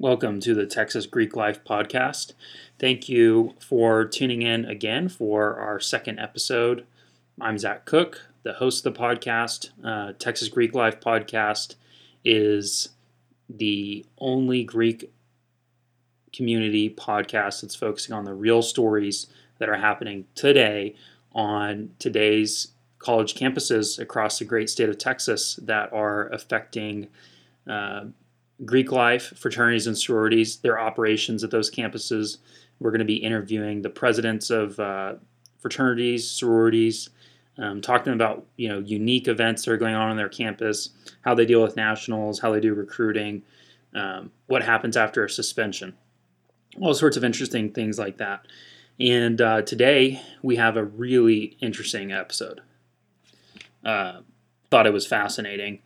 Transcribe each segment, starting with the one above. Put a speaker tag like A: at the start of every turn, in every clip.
A: Welcome to the Texas Greek Life podcast. Thank you for tuning in again for our second episode. I'm Zach Cook, the host of the podcast. Uh, Texas Greek Life podcast is the only Greek community podcast that's focusing on the real stories that are happening today on today's college campuses across the great state of Texas that are affecting. Uh, Greek life, fraternities and sororities, their operations at those campuses. We're going to be interviewing the presidents of uh, fraternities, sororities, um, talking about you know unique events that are going on on their campus, how they deal with nationals, how they do recruiting, um, what happens after a suspension, all sorts of interesting things like that. And uh, today we have a really interesting episode. Uh, thought it was fascinating.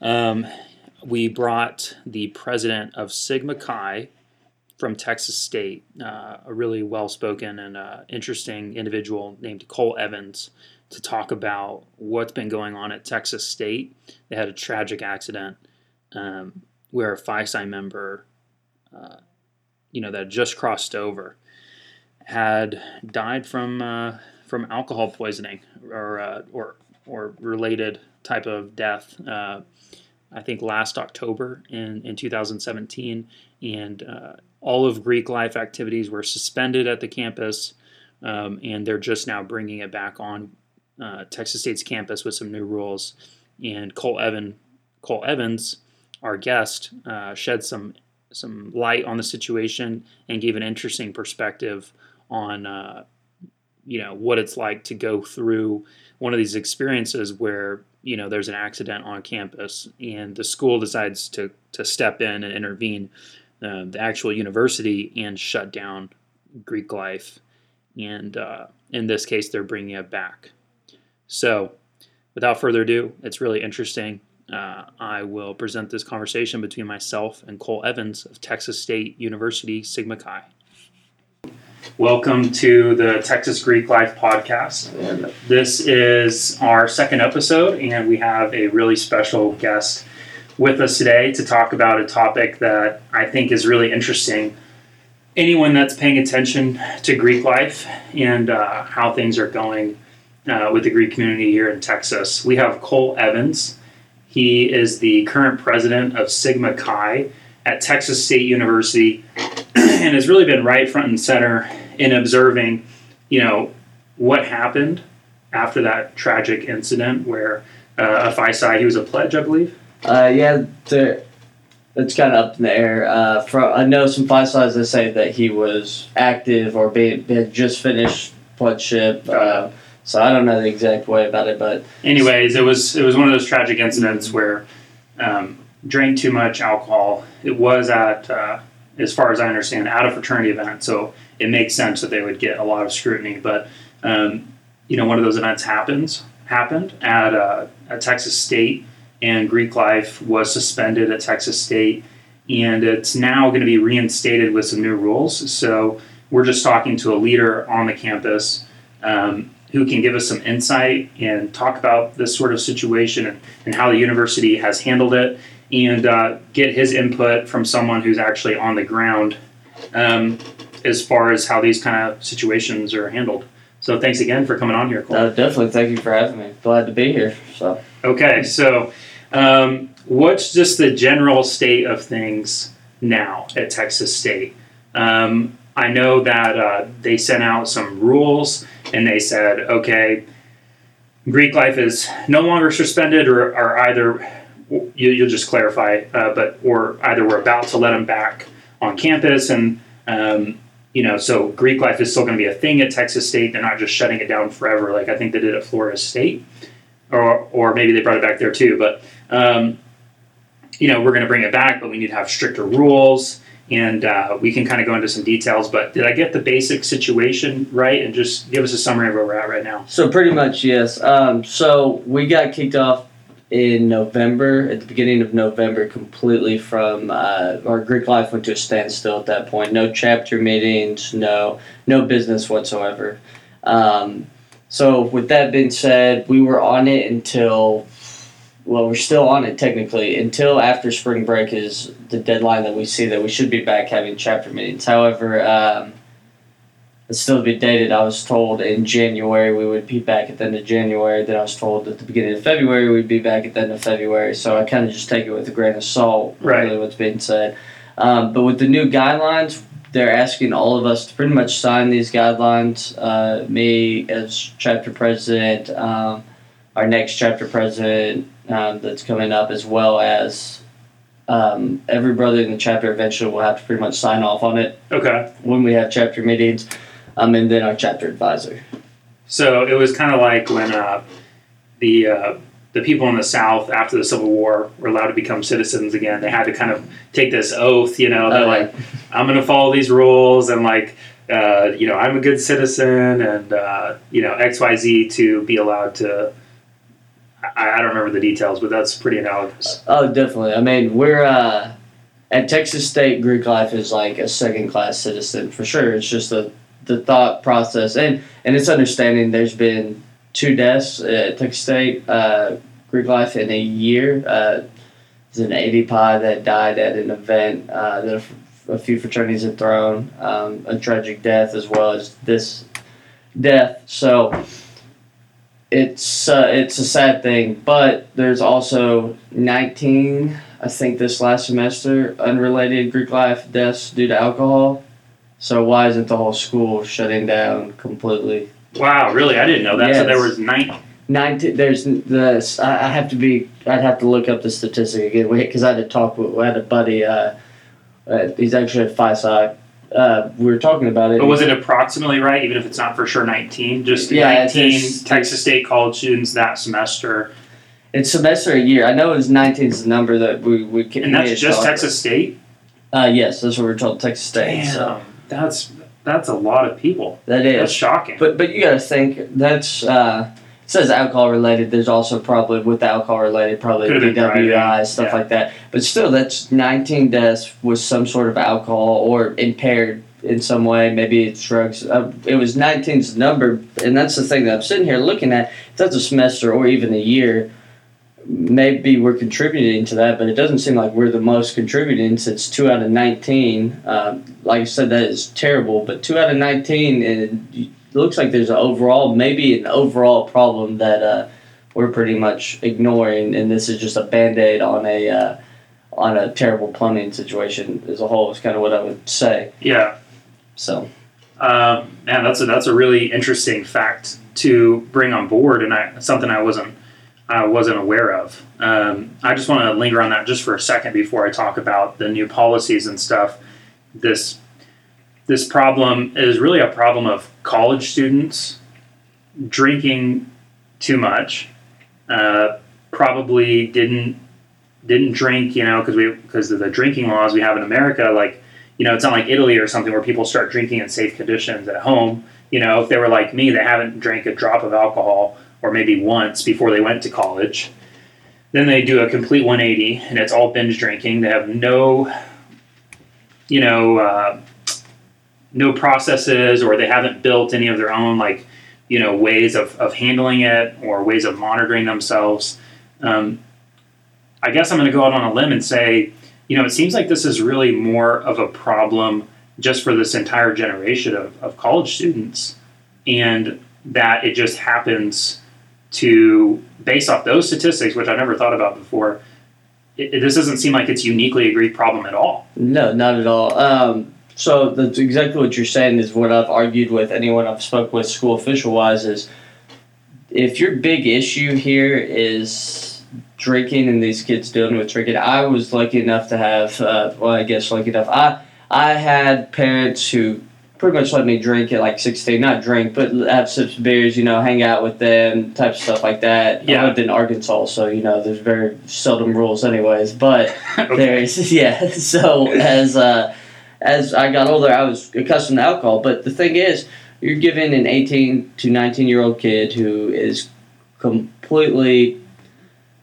A: Um, we brought the president of Sigma Chi from Texas State, uh, a really well spoken and uh, interesting individual named Cole Evans, to talk about what's been going on at Texas State. They had a tragic accident um, where a Phi Psi member, uh, you know, that just crossed over, had died from uh, from alcohol poisoning or uh, or or related type of death uh, I think last October in, in 2017, and uh, all of Greek life activities were suspended at the campus, um, and they're just now bringing it back on uh, Texas State's campus with some new rules. And Cole Evan, Cole Evans, our guest, uh, shed some some light on the situation and gave an interesting perspective on uh, you know what it's like to go through one of these experiences where you know there's an accident on campus and the school decides to to step in and intervene uh, the actual university and shut down greek life. And uh, in this case they're bringing it back. So without further ado it's really interesting. Uh, i will present this conversation between myself and cole evans of texas state university sigma chi Welcome to the Texas Greek Life podcast. This is our second episode, and we have a really special guest with us today to talk about a topic that I think is really interesting. Anyone that's paying attention to Greek life and uh, how things are going uh, with the Greek community here in Texas, we have Cole Evans. He is the current president of Sigma Chi at Texas State University and has really been right front and center in observing, you know, what happened after that tragic incident where uh, a Psi, he was a pledge, I believe.
B: Uh, yeah, it's kind of up in the air. Uh, from, I know some Psis that say that he was active or be, had just finished pledgeship. Uh, so I don't know the exact way about it, but
A: anyways, it was it was one of those tragic incidents where um, drank too much alcohol. It was at, uh, as far as I understand, at a fraternity event, so it makes sense that they would get a lot of scrutiny. But um, you know, one of those events happens happened at uh, at Texas State, and Greek life was suspended at Texas State, and it's now going to be reinstated with some new rules. So we're just talking to a leader on the campus. Um, who can give us some insight and talk about this sort of situation and, and how the university has handled it and uh, get his input from someone who's actually on the ground um, as far as how these kind of situations are handled. So thanks again for coming on here, Cole.
B: Uh, definitely, thank you for having me. Glad to be here. So
A: okay, so um, what's just the general state of things now at Texas State? Um, I know that uh, they sent out some rules and they said, okay, Greek life is no longer suspended, or, or either you, will just clarify, uh, but or either we're about to let them back on campus, and um, you know, so Greek life is still going to be a thing at Texas State. They're not just shutting it down forever, like I think they did at Florida State, or or maybe they brought it back there too. But um, you know, we're going to bring it back, but we need to have stricter rules and uh, we can kind of go into some details. But did I get the basic situation right? And just give us a summary of where we're at right now.
B: So pretty much yes. Um, so we got kicked off in November, at the beginning of November, completely from uh, our Greek life went to a standstill at that point. No chapter meetings, no no business whatsoever. Um, so with that being said, we were on it until well, we're still on it technically until after spring break is the deadline that we see that we should be back having chapter meetings. However, um, it's still to be dated. I was told in January we would be back at the end of January. Then I was told at the beginning of February we'd be back at the end of February. So I kind of just take it with a grain of salt,
A: Right.
B: really, what's being said. Um, but with the new guidelines, they're asking all of us to pretty much sign these guidelines. Uh, me as chapter president, um, our next chapter president um, that's coming up, as well as um, every brother in the chapter eventually will have to pretty much sign off on it
A: Okay.
B: when we have chapter meetings, um, and then our chapter advisor.
A: So it was kind of like when uh, the uh, the people in the South after the Civil War were allowed to become citizens again. They had to kind of take this oath, you know, they're
B: Oh,
A: like, I'm going to follow these rules and like, uh, you know, I'm a good citizen and uh, you know X Y Z to be allowed to. I, I don't remember the details, but that's pretty analogous.
B: Oh, definitely. I mean, we're uh, at Texas State. Greek life is like a second class citizen for sure. It's just the the thought process and and it's understanding. There's been two deaths at Texas State. Uh, Greek life in a year. Uh, there's an ADPi that died at an event uh, that a, a few fraternities had thrown. Um, a tragic death as well as this death. So it's uh, it's a sad thing, but there's also 19, I think, this last semester, unrelated Greek life deaths due to alcohol. So why isn't the whole school shutting down completely?
A: Wow, really? I didn't know that. So there was nine.
B: 19, there's this. I have to be. I'd have to look up the statistic again because I had to talk with. I had a buddy. Uh, uh, he's actually at Phi Psi. Uh, we were talking about it.
A: But was it approximately right, even if it's not for sure 19? Just
B: Yeah,
A: 19
B: it's-
A: Texas State college students that semester.
B: It's semester a year. I know it was 19 is the number that we we. can-
A: And that's just Texas State?
B: Uh, yes, that's what we're told. Texas State.
A: Damn.
B: So
A: That's that's a lot of people.
B: that
A: That's shocking.
B: But but you got to think that's uh, it says alcohol related. There's also probably with alcohol related probably
A: Could've
B: DWI stuff
A: yeah.
B: like that. But still, that's 19 deaths with some sort of alcohol or impaired in some way. Maybe it's drugs. Uh, it was 19's number, and that's the thing that I'm sitting here looking at. If that's a semester or even a year. Maybe we're contributing to that, but it doesn't seem like we're the most contributing since two out of 19. Um, like I said, that is terrible, but two out of 19, and it looks like there's an overall, maybe an overall problem that uh, we're pretty much ignoring, and this is just a band aid on a uh, on a terrible plumbing situation as a whole. Is kind of what I would say.
A: yeah.
B: So
A: Um, man, that's a that's a really interesting fact to bring on board, and I something I wasn't I wasn't aware of. Um, I just want to linger on that just for a second before I talk about the new policies and stuff. This this problem is really a problem of college students drinking too much. Uh, probably didn't didn't drink, you know, because we because of the drinking laws we have in America, like you know, it's not like Italy or something where people start drinking in safe conditions at home. You know, if they were like me, they haven't drank a drop of alcohol or maybe once before they went to college. Then they do a complete 180 and it's all binge drinking. They have no, you know, uh, no processes or they haven't built any of their own, like, you know, ways of, of handling it or ways of monitoring themselves. Um, I guess I'm going to go out on a limb and say, you know, it seems like this is really more of a problem just for this entire generation of, of college students, and that it just happens to, base off those statistics, which I never thought about before, it, it, this doesn't seem like it's uniquely a Greek problem at all.
B: no, not at all. Um, so that's exactly what you're saying is what I've argued with anyone I've spoke with school official wise is if your big issue here is drinking and these kids dealing with drinking, I was lucky enough to have, uh, well, I guess lucky enough. I I had parents who pretty much let me drink at like 16, not drink, but have sips of beers, you know, hang out with them, type of stuff like that.
A: Yeah.
B: I lived in Arkansas, so, you know, there's very seldom rules anyways, but there's, yeah, so as, uh, as I got older, I was accustomed to alcohol, but the thing is, you're giving an 18 to 19 year old kid who is completely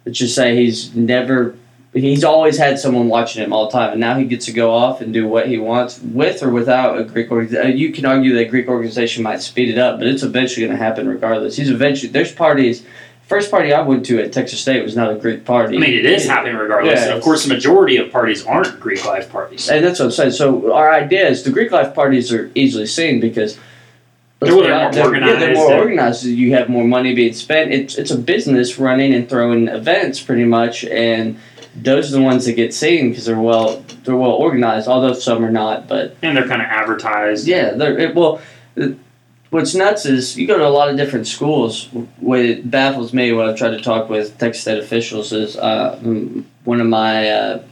B: let's just say he's never he's always had someone watching him all the time and now he gets to go off and do what he wants with or without a greek organization uh, you can argue that a greek organization might speed it up but it's eventually going to happen regardless he's eventually there's parties first party I went to at Texas State was not a Greek party.
A: I mean, it is happening regardless.
B: Yeah,
A: and of course, the majority of parties aren't Greek life parties.
B: And that's what I'm saying. So our idea is the Greek life parties are easily seen because
A: They're- they're more
B: yeah, they're
A: organized
B: more organized. You have more money being spent. It's it's a business running and throwing events pretty much, and those are the ones that get seen because they're well they're well organized. Although some are not, but
A: And they're kind of advertised.
B: yeah, they're it, well. it- What's nuts is you go to a lot of different schools. What it baffles me when I've tried to talk with Texas State officials is uh, one of my uh,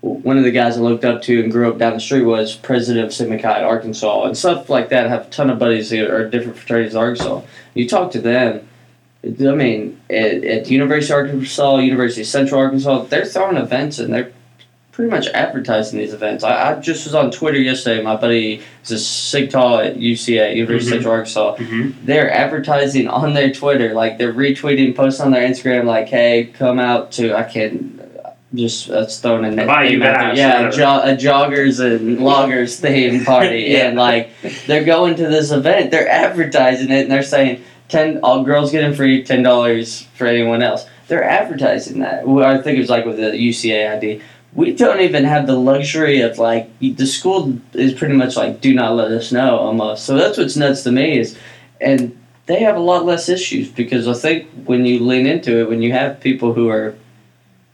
B: one of the guys I looked up to and grew up down the street was president of Sigma Chi, Arkansas, and stuff like that. I have a ton of buddies that are different fraternities in Arkansas. You talk to them. I mean, at, at the University of Arkansas, University of Central Arkansas, they're throwing events and they're pretty much advertising these events. I, I just was on Twitter yesterday. My buddy is a Sig Tau at UCA, University
A: Mhm.
B: of Central Arkansas.
A: hmm
B: They're advertising on their Twitter, like they're retweeting, posts on their Instagram, like, "Hey, come out to I can't." Just that's throwing a net
A: Bayou
B: theme out there.
A: Bash,
B: yeah,
A: whatever.
B: jo- a joggers and loggers theme party,
A: Yeah.
B: and like they're going to this event, they're advertising it, and they're saying ten all girls getting free, ten dollars for anyone else. They're advertising that. I think it was like with the UCA ID. We don't even have the luxury of like the school is pretty much like do not let us know almost. So that's what's nuts to me is, and they have a lot less issues because I think when you lean into it, when you have people who are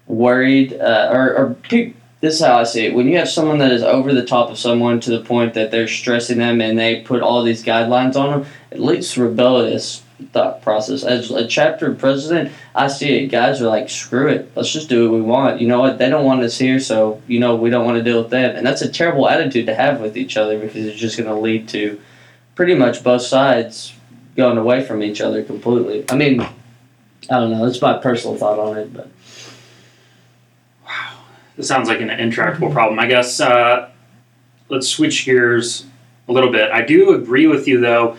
B: worried uh, or, or pe- this is how I see it. When you have someone that is over the top of someone to the point that they're stressing them and they put all these guidelines on them, it leads to rebellious thought process. As a chapter president, I see it. Guys are like, screw it. Let's just do what we want. You know what? They don't want us here, so, you know, we don't want to deal with them. And that's a terrible attitude to have with each other because it's just going to lead to pretty much both sides going away from each other completely. I mean, I don't know. That's my personal thought on it, but. Wow.
A: This sounds like an intractable problem. I guess uh, let's switch gears a little bit. I do agree with you, though.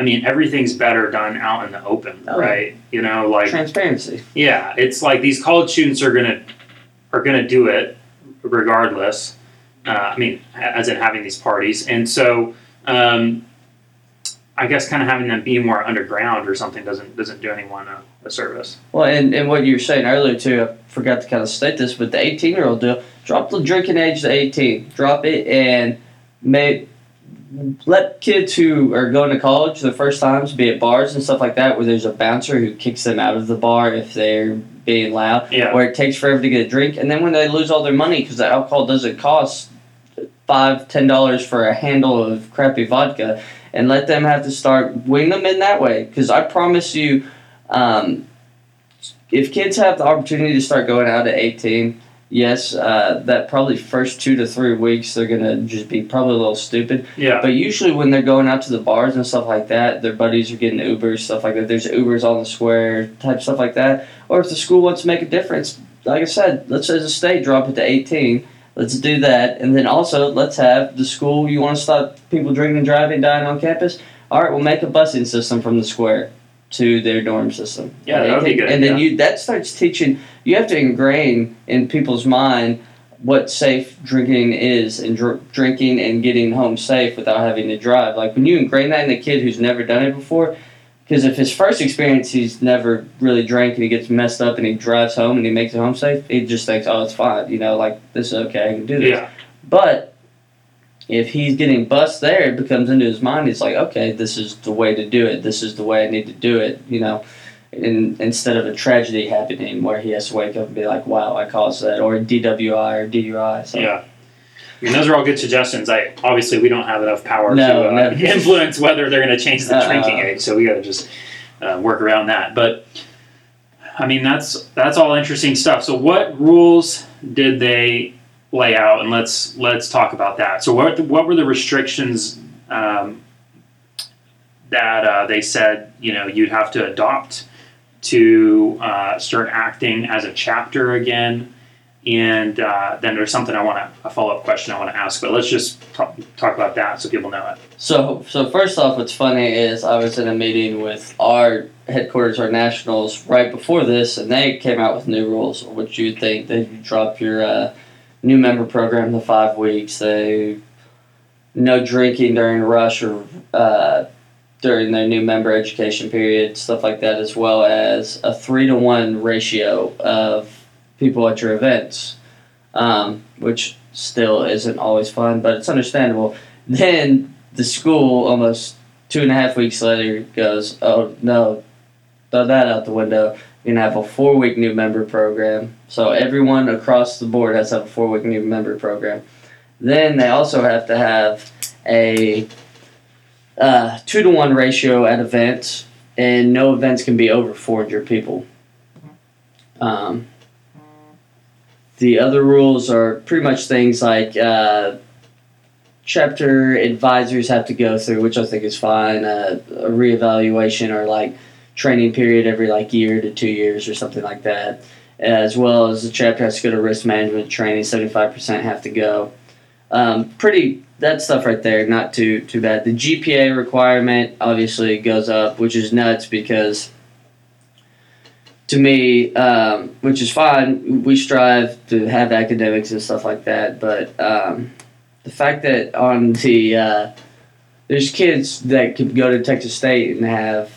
A: I mean, everything's better done out in the open,
B: Oh,
A: right? You know, like
B: Transparency.
A: yeah, it's like these college students are gonna are gonna do it regardless. Uh, I mean, as in having these parties, and so um, I guess kind of having them be more underground or something doesn't doesn't do anyone a, a service.
B: Well, and, and what you were saying earlier too, I forgot to kind of state this, but the 18 year old deal, drop the drinking age to 18. Drop it and may let kids who are going to college the first times be at bars and stuff like that where there's a bouncer who kicks them out of the bar if they're being loud
A: Yeah.
B: or it takes forever to get a drink and then when they lose all their money because the alcohol doesn't cost five ten dollars for a handle of crappy vodka and let them have to start wing them in that way because i promise you um, if kids have the opportunity to start going out at 18 yes uh, that probably first two to three weeks they're gonna just be probably a little stupid
A: Yeah.
B: but usually when they're going out to the bars and stuff like that, their buddies are getting Ubers, stuff like that. There's Ubers on the square, type stuff like that. Or if the school wants to make a difference, like I said, let's as a state drop it to 18. Let's do that, and then also let's have the school. You want to stop people drinking driving, dying on campus? All right, we'll make a busing system from the square to their dorm system.
A: Yeah, that would be good,
B: And then
A: yeah.
B: you that starts teaching. You have to ingrain in people's mind what safe drinking is and dr- drinking and getting home safe without having to drive. Like when you ingrain that in a kid who's never done it before, because if his first experience he's never really drank and he gets messed up and he drives home and he makes it home safe, he just thinks, oh, it's fine. You know, like this is okay, I can do this.
A: Yeah.
B: But if he's getting bust there, it becomes into his mind. He's like, okay, this is the way to do it. This is the way I need to do it. You know, in, instead of a tragedy happening where he has to wake up and be like, wow, I caused that, or DWI or DUI. So.
A: Yeah. I mean, those are all good suggestions. I obviously we don't have enough power
B: No,
A: to uh,
B: no.
A: influence whether they're going to change the
B: Uh-uh.
A: drinking age, so we got to just uh, work around that. But I mean, that's that's all interesting stuff. So, what rules did they lay out? And let's let's talk about that. So, what what were the restrictions um, that uh, they said you know you'd have to adopt to uh, start acting as a chapter again? And uh, then there's something I want to, a follow up question I want to ask, but let's just talk, talk about that so people know it.
B: So, so first off, what's funny is I was in a meeting with our headquarters, our nationals, right before this, and they came out with new rules. What you would think they drop your uh, new member program to five weeks. They no drinking during rush or uh, during their new member education period, stuff like that, as well as a three to one ratio of people at your events, um, which still isn't always fun, but it's understandable. Then the school, almost two and a half weeks later, goes, "Oh no, throw that out the window." You're gonna have a four week new member program. So everyone across the board has to have a four week new member program. Then they also have to have a uh, two to one ratio at events, and no events can be over 400 people. Um, the other rules are pretty much things like uh, chapter advisors have to go through, which I think is fine, uh, a reevaluation or like training period every like year to two years or something like that. As well as the chapter has to go to risk management training, 75% have to go. Um, pretty that stuff right there, not too too bad. The GPA requirement obviously goes up, which is nuts because to me, um, which is fine. We strive to have academics and stuff like that, but um, the fact that on the uh, there's kids that could go to Texas State and have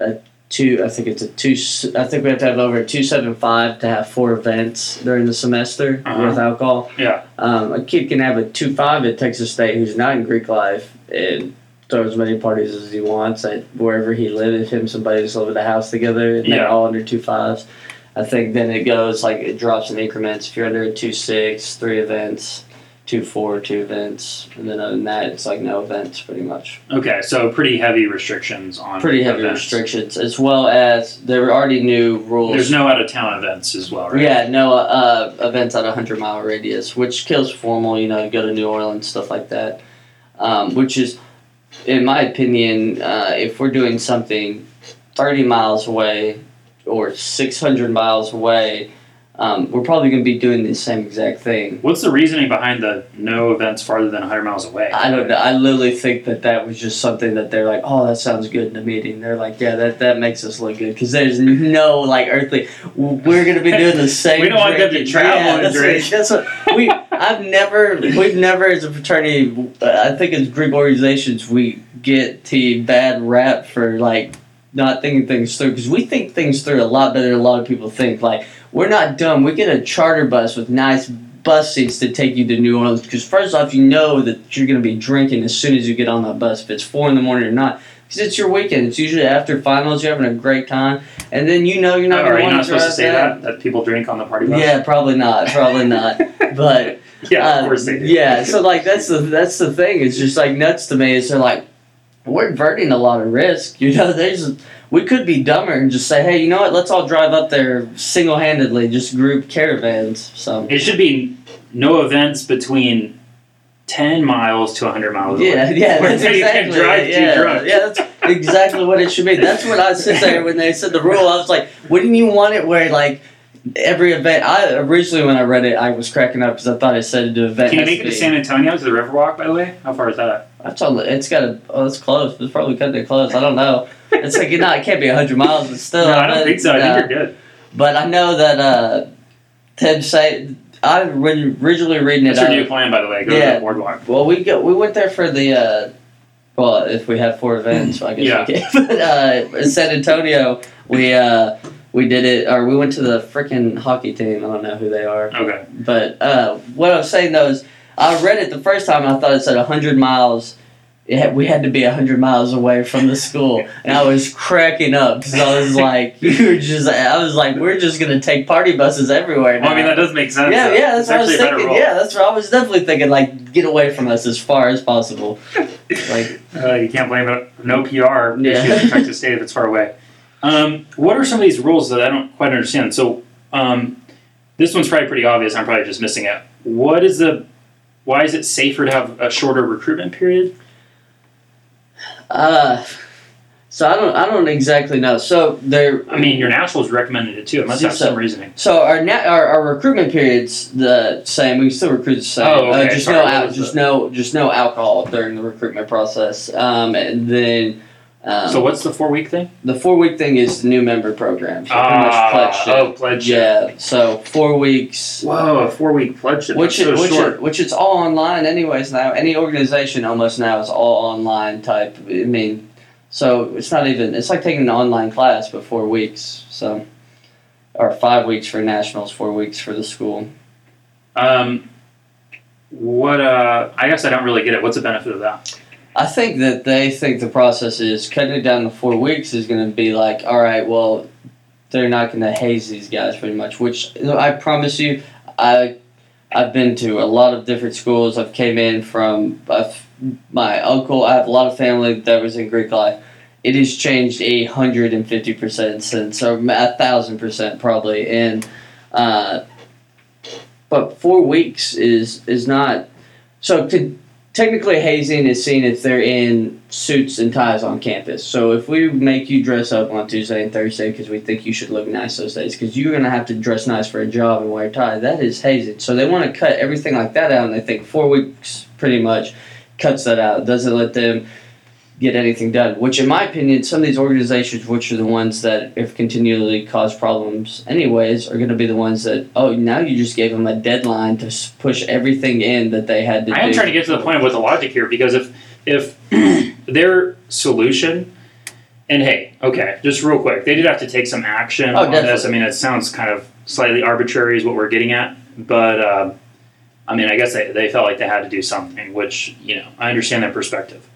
B: a two. I think it's a two. I think we have to have over a two seven five to have four events during the semester
A: Uh-huh.
B: with alcohol.
A: Yeah.
B: Um, a kid can have a two five at Texas State who's not in Greek life and throw as many parties as he wants at wherever he lives. If him and somebody just live in the house together and
A: Yeah.
B: they're all under two fives. I think then it goes like it drops in increments. If you're under a two six, three events, two four, two events, and then other than that, it's like no events pretty much.
A: Okay, so pretty heavy restrictions on
B: Pretty heavy
A: events.
B: restrictions, as well as there were already new rules.
A: There's no out of town events as well, right?
B: Yeah, no uh, events at a hundred mile radius, which kills formal. You know, you go to New Orleans, stuff like that. Um, which is, in my opinion, uh, if we're doing something thirty miles away or six hundred miles away, um, we're probably going to be doing the same exact thing.
A: What's the reasoning behind the no events farther than 100 miles away?
B: I don't know. I literally think that that was just something that they're like, oh, that sounds good in a meeting. They're like, yeah, that, that makes us look good because there's no like earthly. We're gonna be doing the same.
A: We don't want them to travel
B: Yeah,
A: and
B: that's
A: drink.
B: What, that's what we. I've never. We've never as a fraternity. uh, I think as Greek organizations, we get the bad rap for like not thinking things through because we think things through a lot better than a lot of people think. Like we're not dumb. We get a charter bus with nice bus seats to take you to New Orleans because first off, you know that you're going to be drinking as soon as you get on that bus, if it's four in the morning or not. Because it's your weekend. It's usually after finals. You're having a great time, and then you know you're not
A: Oh,
B: going to
A: not
B: want to
A: supposed to say that? That people drink on the party bus?
B: Yeah, probably not. Probably not. But
A: yeah,
B: uh,
A: of course they do.
B: Yeah, so like that's the that's the thing. It's just like nuts to me. Is they're like we're inverting a lot of risk. You know, there's we could be dumber and just say, hey, you know what? Let's all drive up there single handedly, just group caravans. So
A: It should be no events between 10 miles to 100 miles away.
B: yeah, yeah,
A: Where
B: that's
A: you can
B: exactly
A: drive
B: it.
A: too
B: yeah,
A: drunk.
B: yeah, that's exactly what it should be. That's what I sit there when they said the rule. I was like, wouldn't you want it where like. Every event, I originally when I read it, I was cracking up because I thought it said the event.
A: Can you make it
B: to
A: to San Antonio to the Riverwalk, by the way? How far is that?
B: It, it's got a. Oh, it's close. It's probably cut it close. I don't know. It's like you know, it can't be hundred miles, but still.
A: no, I don't
B: but,
A: think so. I
B: uh,
A: think you're good.
B: But I know that uh, Ted say I was originally reading it.
A: That's your new plan, by the way. Go to
B: yeah.
A: the boardwalk.
B: well, we go. We went there for the. Uh, well, if we have four events, I guess
A: Yeah.
B: we can. But uh, in San Antonio, we uh, we did it, or we went to the freaking hockey team. I don't know who they are.
A: Okay.
B: But uh, what I was saying though is, I read it the first time. I thought it said hundred miles. It had, we had to be hundred miles away from the school, and I was cracking up because I was like, "You were just." I was like, "We're just gonna take party buses everywhere."
A: Well, I mean, that does make sense.
B: yeah,
A: though.
B: yeah,
A: It's
B: that's what I was
A: actually a better
B: thinking. Yeah, that's what I was definitely thinking. Like, get away from us as far as possible. Like,
A: Uh, you can't blame it. No PR
B: Yeah.
A: issues in Texas State if it's far away. Um, what are some of these rules that I don't quite understand? So, um, this one's probably pretty obvious. I'm probably just missing it. What is the? Why is it safer to have a shorter recruitment period?
B: uh, so I don't, I don't exactly know. So there,
A: I mean, your nationals recommended it too. It must have
B: So-
A: some reasoning.
B: So our na- our, our recruitment period's the same. We still recruit the same.
A: Oh, okay.
B: uh, just
A: Sorry,
B: no al- just
A: the-
B: no just no alcohol during the recruitment process. Um, and then um,
A: so, what's the four week thing?
B: the four week thing is the new member program. So pretty much
A: Ah,
B: pledge
A: oh, pledge.
B: Yeah. So four weeks.
A: Whoa, a four week pledge.
B: Which
A: That's so
B: which
A: short.
B: it, which it's all online anyways now. Any organization almost now is all online type. I mean, So it's not even. It's like taking an online class, but four weeks. So, or five weeks for nationals, four weeks for the school.
A: Um, what? Uh, I guess I don't really get it. What's the benefit of that?
B: I think that they think the process is cutting it down to four weeks is going to be like, all right, well, they're not going to haze these guys pretty much. Which I promise you, I I've been to a lot of different schools. I've came in from uh, my uncle. I have a lot of family that was in Greek life. It has changed a hundred and fifty percent since, or a thousand percent probably. And uh, but four weeks is is not so. To, technically hazing is seen if they're in suits and ties on campus. So if we make you dress up on Tuesday and Thursday because we think you should look nice those days, because you're gonna have to dress nice for a job and wear a tie, that is hazing. So they want to cut everything like that out, and they think four weeks pretty much cuts that out. Doesn't let them get anything done. Which, in my opinion, some of these organizations, which are the ones that have continually caused problems, anyways, are going to be the ones that oh now you just gave them a deadline to push everything in that they had to.
A: I am
B: do.
A: trying to get to the point of with the logic here because if if their solution and hey, okay, just real quick, they did have to take some action
B: Oh,
A: on this. I mean, it sounds kind of slightly arbitrary, is what we're getting at, but uh, I mean, I guess they, they felt like they had to do something, which you know I understand their perspective.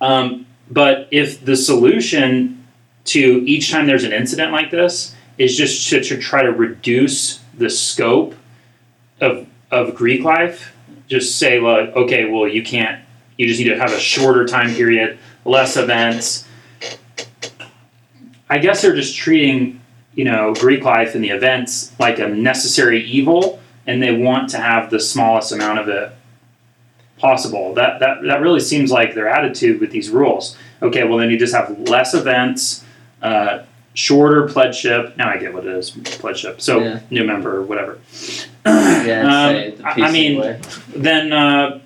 A: Um, but if the solution to each time there's an incident like this is just to, to try to reduce the scope of of Greek life, just say like, okay, well, you can't. You just need to have a shorter time period, less events. I guess they're just treating, you know, Greek life and the events like a necessary evil, and they want to have the smallest amount of it possible. That that that really seems like their attitude with these rules. Okay, well then you just have less events, uh, shorter pledgeship. Now I get what it is, pledgeship. So
B: Yeah.
A: new member or whatever.
B: Yeah,
A: Um,
B: the
A: I- I mean,
B: way.
A: then uh,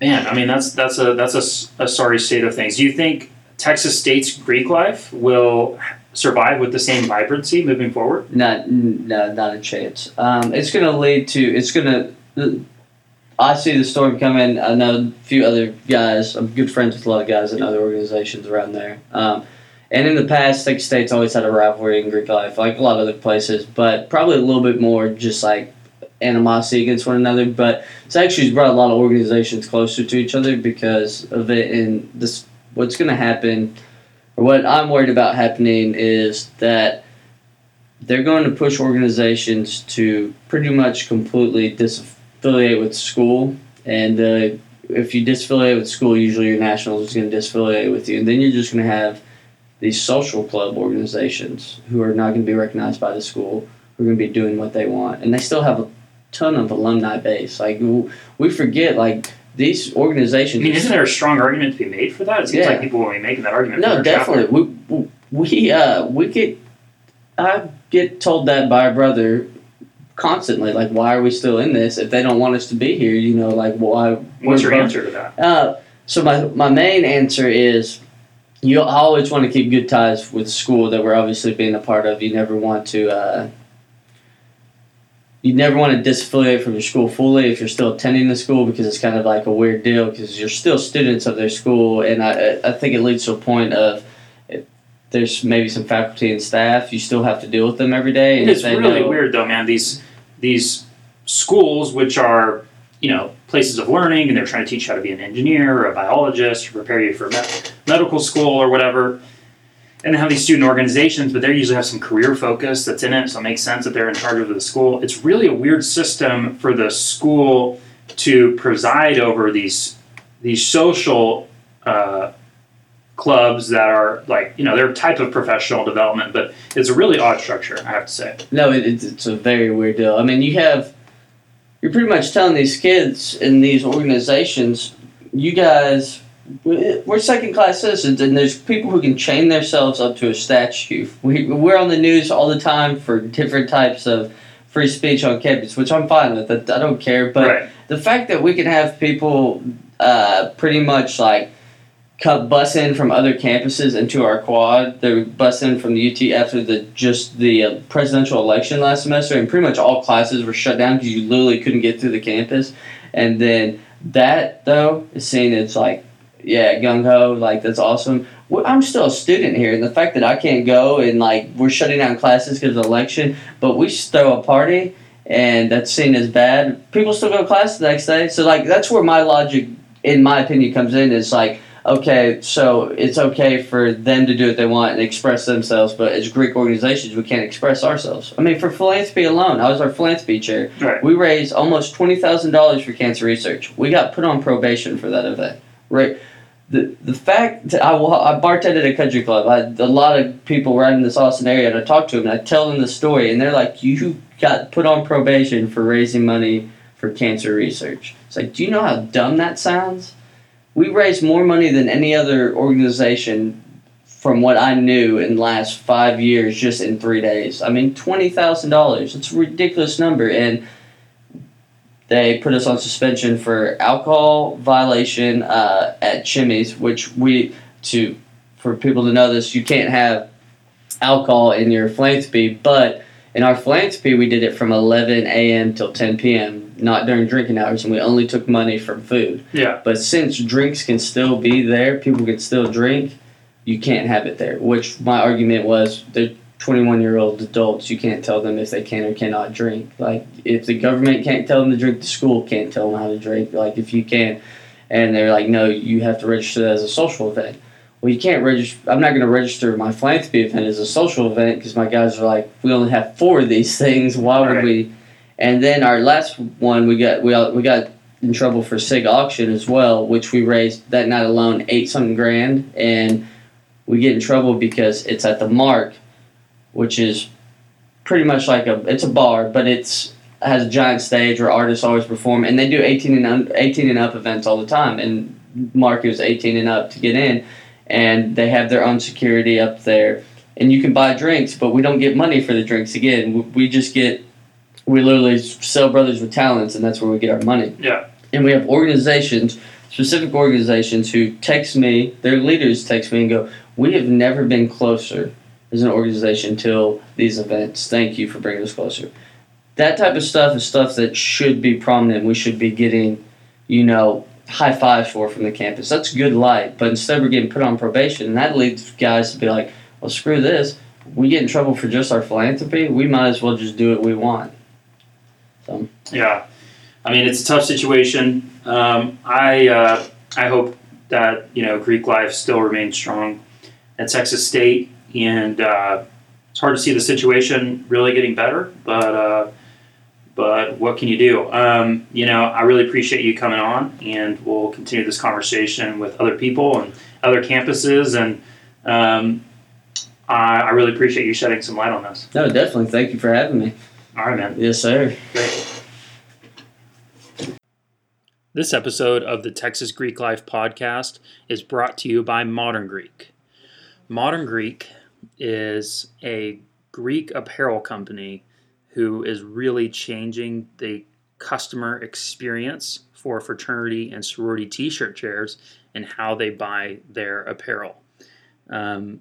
A: man i mean that's that's a that's a a, sorry state of things do you think texas state's greek life will survive with the same vibrancy moving forward
B: Not, no, not a chance. Um, it's going to lead to. It's going to. I see the storm coming. I know a few other guys. I'm good friends with a lot of guys in other organizations around there. Um, and in the past, Texas State's always had a rivalry in Greek life, like a lot of other places, but probably a little bit more just like animosity against one another. But it's actually brought a lot of organizations closer to each other because of it. And this, what's going to happen, or what I'm worried about happening, is that they're going to push organizations to pretty much completely disaffiliate with school. And uh, if you disaffiliate with school, usually your nationals is going to disaffiliate with you. And then you're just going to have these social club organizations who are not going to be recognized by the school, who are going to be doing what they want. And they still have a ton of alumni base. Like, we forget, like, these organizations.
A: i mean isn't there a strong argument to be made for that it seems
B: Yeah.
A: like people will be making that argument
B: No,
A: their chapter.
B: definitely. We we uh we get I get told that by a brother constantly. Like, why are we still in this if they don't want us to be here? You know, like why?
A: what's your answer to that
B: Uh, so my my main answer is. You always want to keep good ties with the school that we're obviously being a part of. You never want to. Uh, you never want to disaffiliate from your school fully if you're still attending the school because it's kind of like a weird deal because you're still students of their school, and I I think it leads to a point of there's maybe some faculty and staff you still have to deal with them every day. And
A: it's really
B: know-
A: weird though man these these schools which are you know places of learning and they're trying to teach you how to be an engineer or a biologist or prepare you for med- medical school or whatever and they have these student organizations but they usually have some career focus that's in it so it makes sense that they're in charge of the school. It's really a weird system for the school to preside over these these social clubs that are like you know they're a type of professional development but it's a really odd structure i have to say
B: No, it, it's, it's a very weird deal. I mean, you have, you're pretty much telling these kids in these organizations, you guys, we- we're second class citizens, and there's people who can chain themselves up to a statue. We, we're on the news all the time for different types of free speech on campus, which I'm fine with. I, I don't care. But
A: right
B: the fact that we can have people uh, pretty much like bus in from other campuses into our quad. They bus in from the UT after the just the uh, presidential election last semester, and pretty much all classes were shut down because you literally couldn't get through the campus. And then that though is seen as like yeah, gung ho, like that's awesome. I'm still a student here, and the fact that I can't go and like we're shutting down classes because of the election, but we throw a party and that's seen as bad. People still go to class the next day, so like that's where my logic, in my opinion, comes in. Is like okay, so it's okay for them to do what they want and express themselves, but as Greek organizations, we can't express ourselves. I mean, for philanthropy alone, I was our philanthropy chair.
A: Right.
B: We raised almost twenty thousand dollars for cancer research. We got put on probation for that event. Right. The, the fact that I, I bartended at a country club, I had a lot of people right in this Austin area, and I talked to them, and I tell them the story, and they're like, "You got put on probation for raising money for cancer research." It's like, do you know how dumb that sounds? We raised more money than any other organization from what I knew in the last five years just in three days. I mean, twenty thousand dollars. It's a ridiculous number, and they put us on suspension for alcohol violation uh, at Chimmy's, which we to for people to know this, you can't have alcohol in your philanthropy, but in our philanthropy, we did it from 11 a.m. till 10 p.m., not during drinking hours, and we only took money from food.
A: Yeah.
B: But since drinks can still be there, people can still drink, you can't have it there. Which my argument was they're 21 year old adults. You can't tell them if they can or cannot drink. Like, if the government can't tell them to drink, the school can't tell them how to drink. Like, if you can. And they're like, no, you have to register that as a social event. Well, you can't register. I'm not going to register my philanthropy event as a social event because my guys are like, we only have four of these things. Why would
A: Right.
B: we? And then our last one, we got we we got in trouble for sig auction as well, which we raised that night alone eight something grand, and we get in trouble because it's at the Marc, which is pretty much like a it's a bar, but it's has a giant stage where artists always perform, and they do eighteen and eighteen and up events all the time, and Marc is eighteen and up to get in, and they have their own security up there, and you can buy drinks, but we don't get money for the drinks. Again, we just get we literally sell brothers with talents, and that's where we get our money
A: Yeah.
B: and we have organizations, specific organizations, who text me, their leaders text me and go, "We have never been closer as an organization till these events. Thank you for bringing us closer." That type of stuff is stuff that should be prominent. We should be getting, you know, high fives for from the campus. That's good light. But instead, we're getting put on probation, and that leads guys to be like, "Well, screw this. We get in trouble for just our philanthropy. We might as well just do what we want."
A: Yeah, I mean it's a tough situation. Um, I uh, I hope that you know Greek life still remains strong at Texas State, and uh, it's hard to see the situation really getting better. But uh, but what can you do? Um, you know, I really appreciate you coming on, and we'll continue this conversation with other people and other campuses, and um, I, I really appreciate you shedding some light on this.
B: No, definitely. Thank you for having me.
A: All right, man.
B: Yes, sir.
A: Great. This episode of the Texas Greek Life podcast is brought to you by Modern Greek. Modern Greek is a Greek apparel company who is really changing the customer experience for fraternity and sorority t shirt chairs and how they buy their apparel. Um,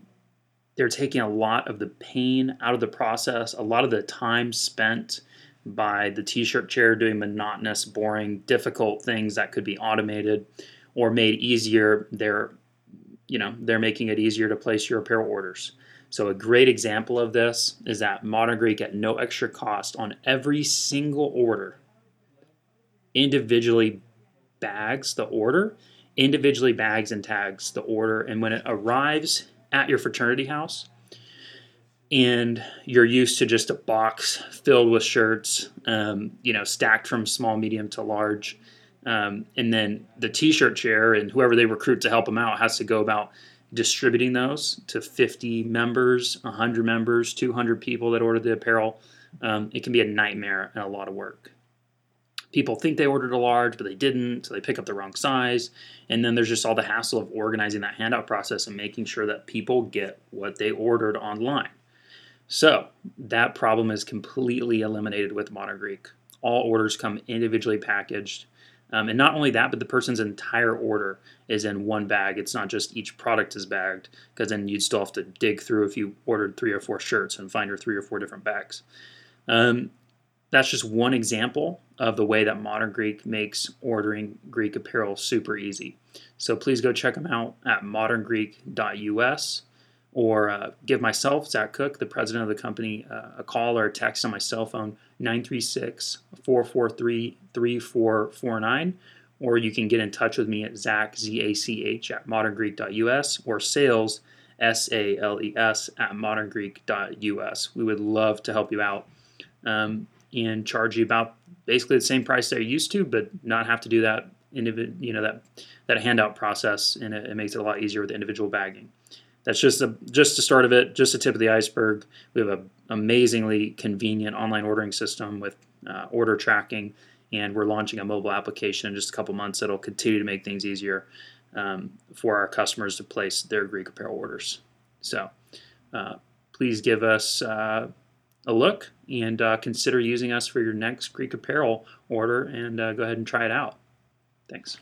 A: they're taking a lot of the pain out of the process, a lot of the time spent by the t-shirt chair doing monotonous, boring, difficult things that could be automated or made easier. They're you know, they're making it easier to place your apparel orders. So a great example of this is that Modern Greek at no extra cost on every single order individually bags the order, individually bags and tags the order, and when it arrives at your fraternity house, and you're used to just a box filled with shirts, um, you know, stacked from small, medium to large. Um, and then the t shirt chair and whoever they recruit to help them out has to go about distributing those to 50 members, 100 members, 200 people that ordered the apparel. Um, it can be a nightmare and a lot of work. People think they ordered a large, but they didn't, so they pick up the wrong size. And then there's just all the hassle of organizing that handout process and making sure that people get what they ordered online. So that problem is completely eliminated with Modern Greek. All orders come individually packaged. Um, and not only that, but the person's entire order is in one bag. It's not just each product is bagged, because then you'd still have to dig through if you ordered three or four shirts and find your three or four different bags. Um, that's just one example of the way that Modern Greek makes ordering Greek apparel super easy. So please go check them out at moderngreek.us or uh, give myself, Zach Cook, the president of the company, uh, a call or a text on my cell phone, 936 443 3449. Or you can get in touch with me at Zach, Z A C H, at moderngreek.us or sales, S A L E S, at moderngreek.us. We would love to help you out um, and charge you about basically the same price they're used to, but not have to do that individual, you know, that that handout process, and it, it makes it a lot easier with individual bagging that's just a just the start of it, just the tip of the iceberg. We have an amazingly convenient online ordering system with uh, order tracking, and we're launching a mobile application in just a couple months that'll continue to make things easier um, for our customers to place their Greek apparel orders. So, uh, please give us uh, a look and uh, consider using us for your next Greek apparel order, and uh, go ahead and try it out. Thanks.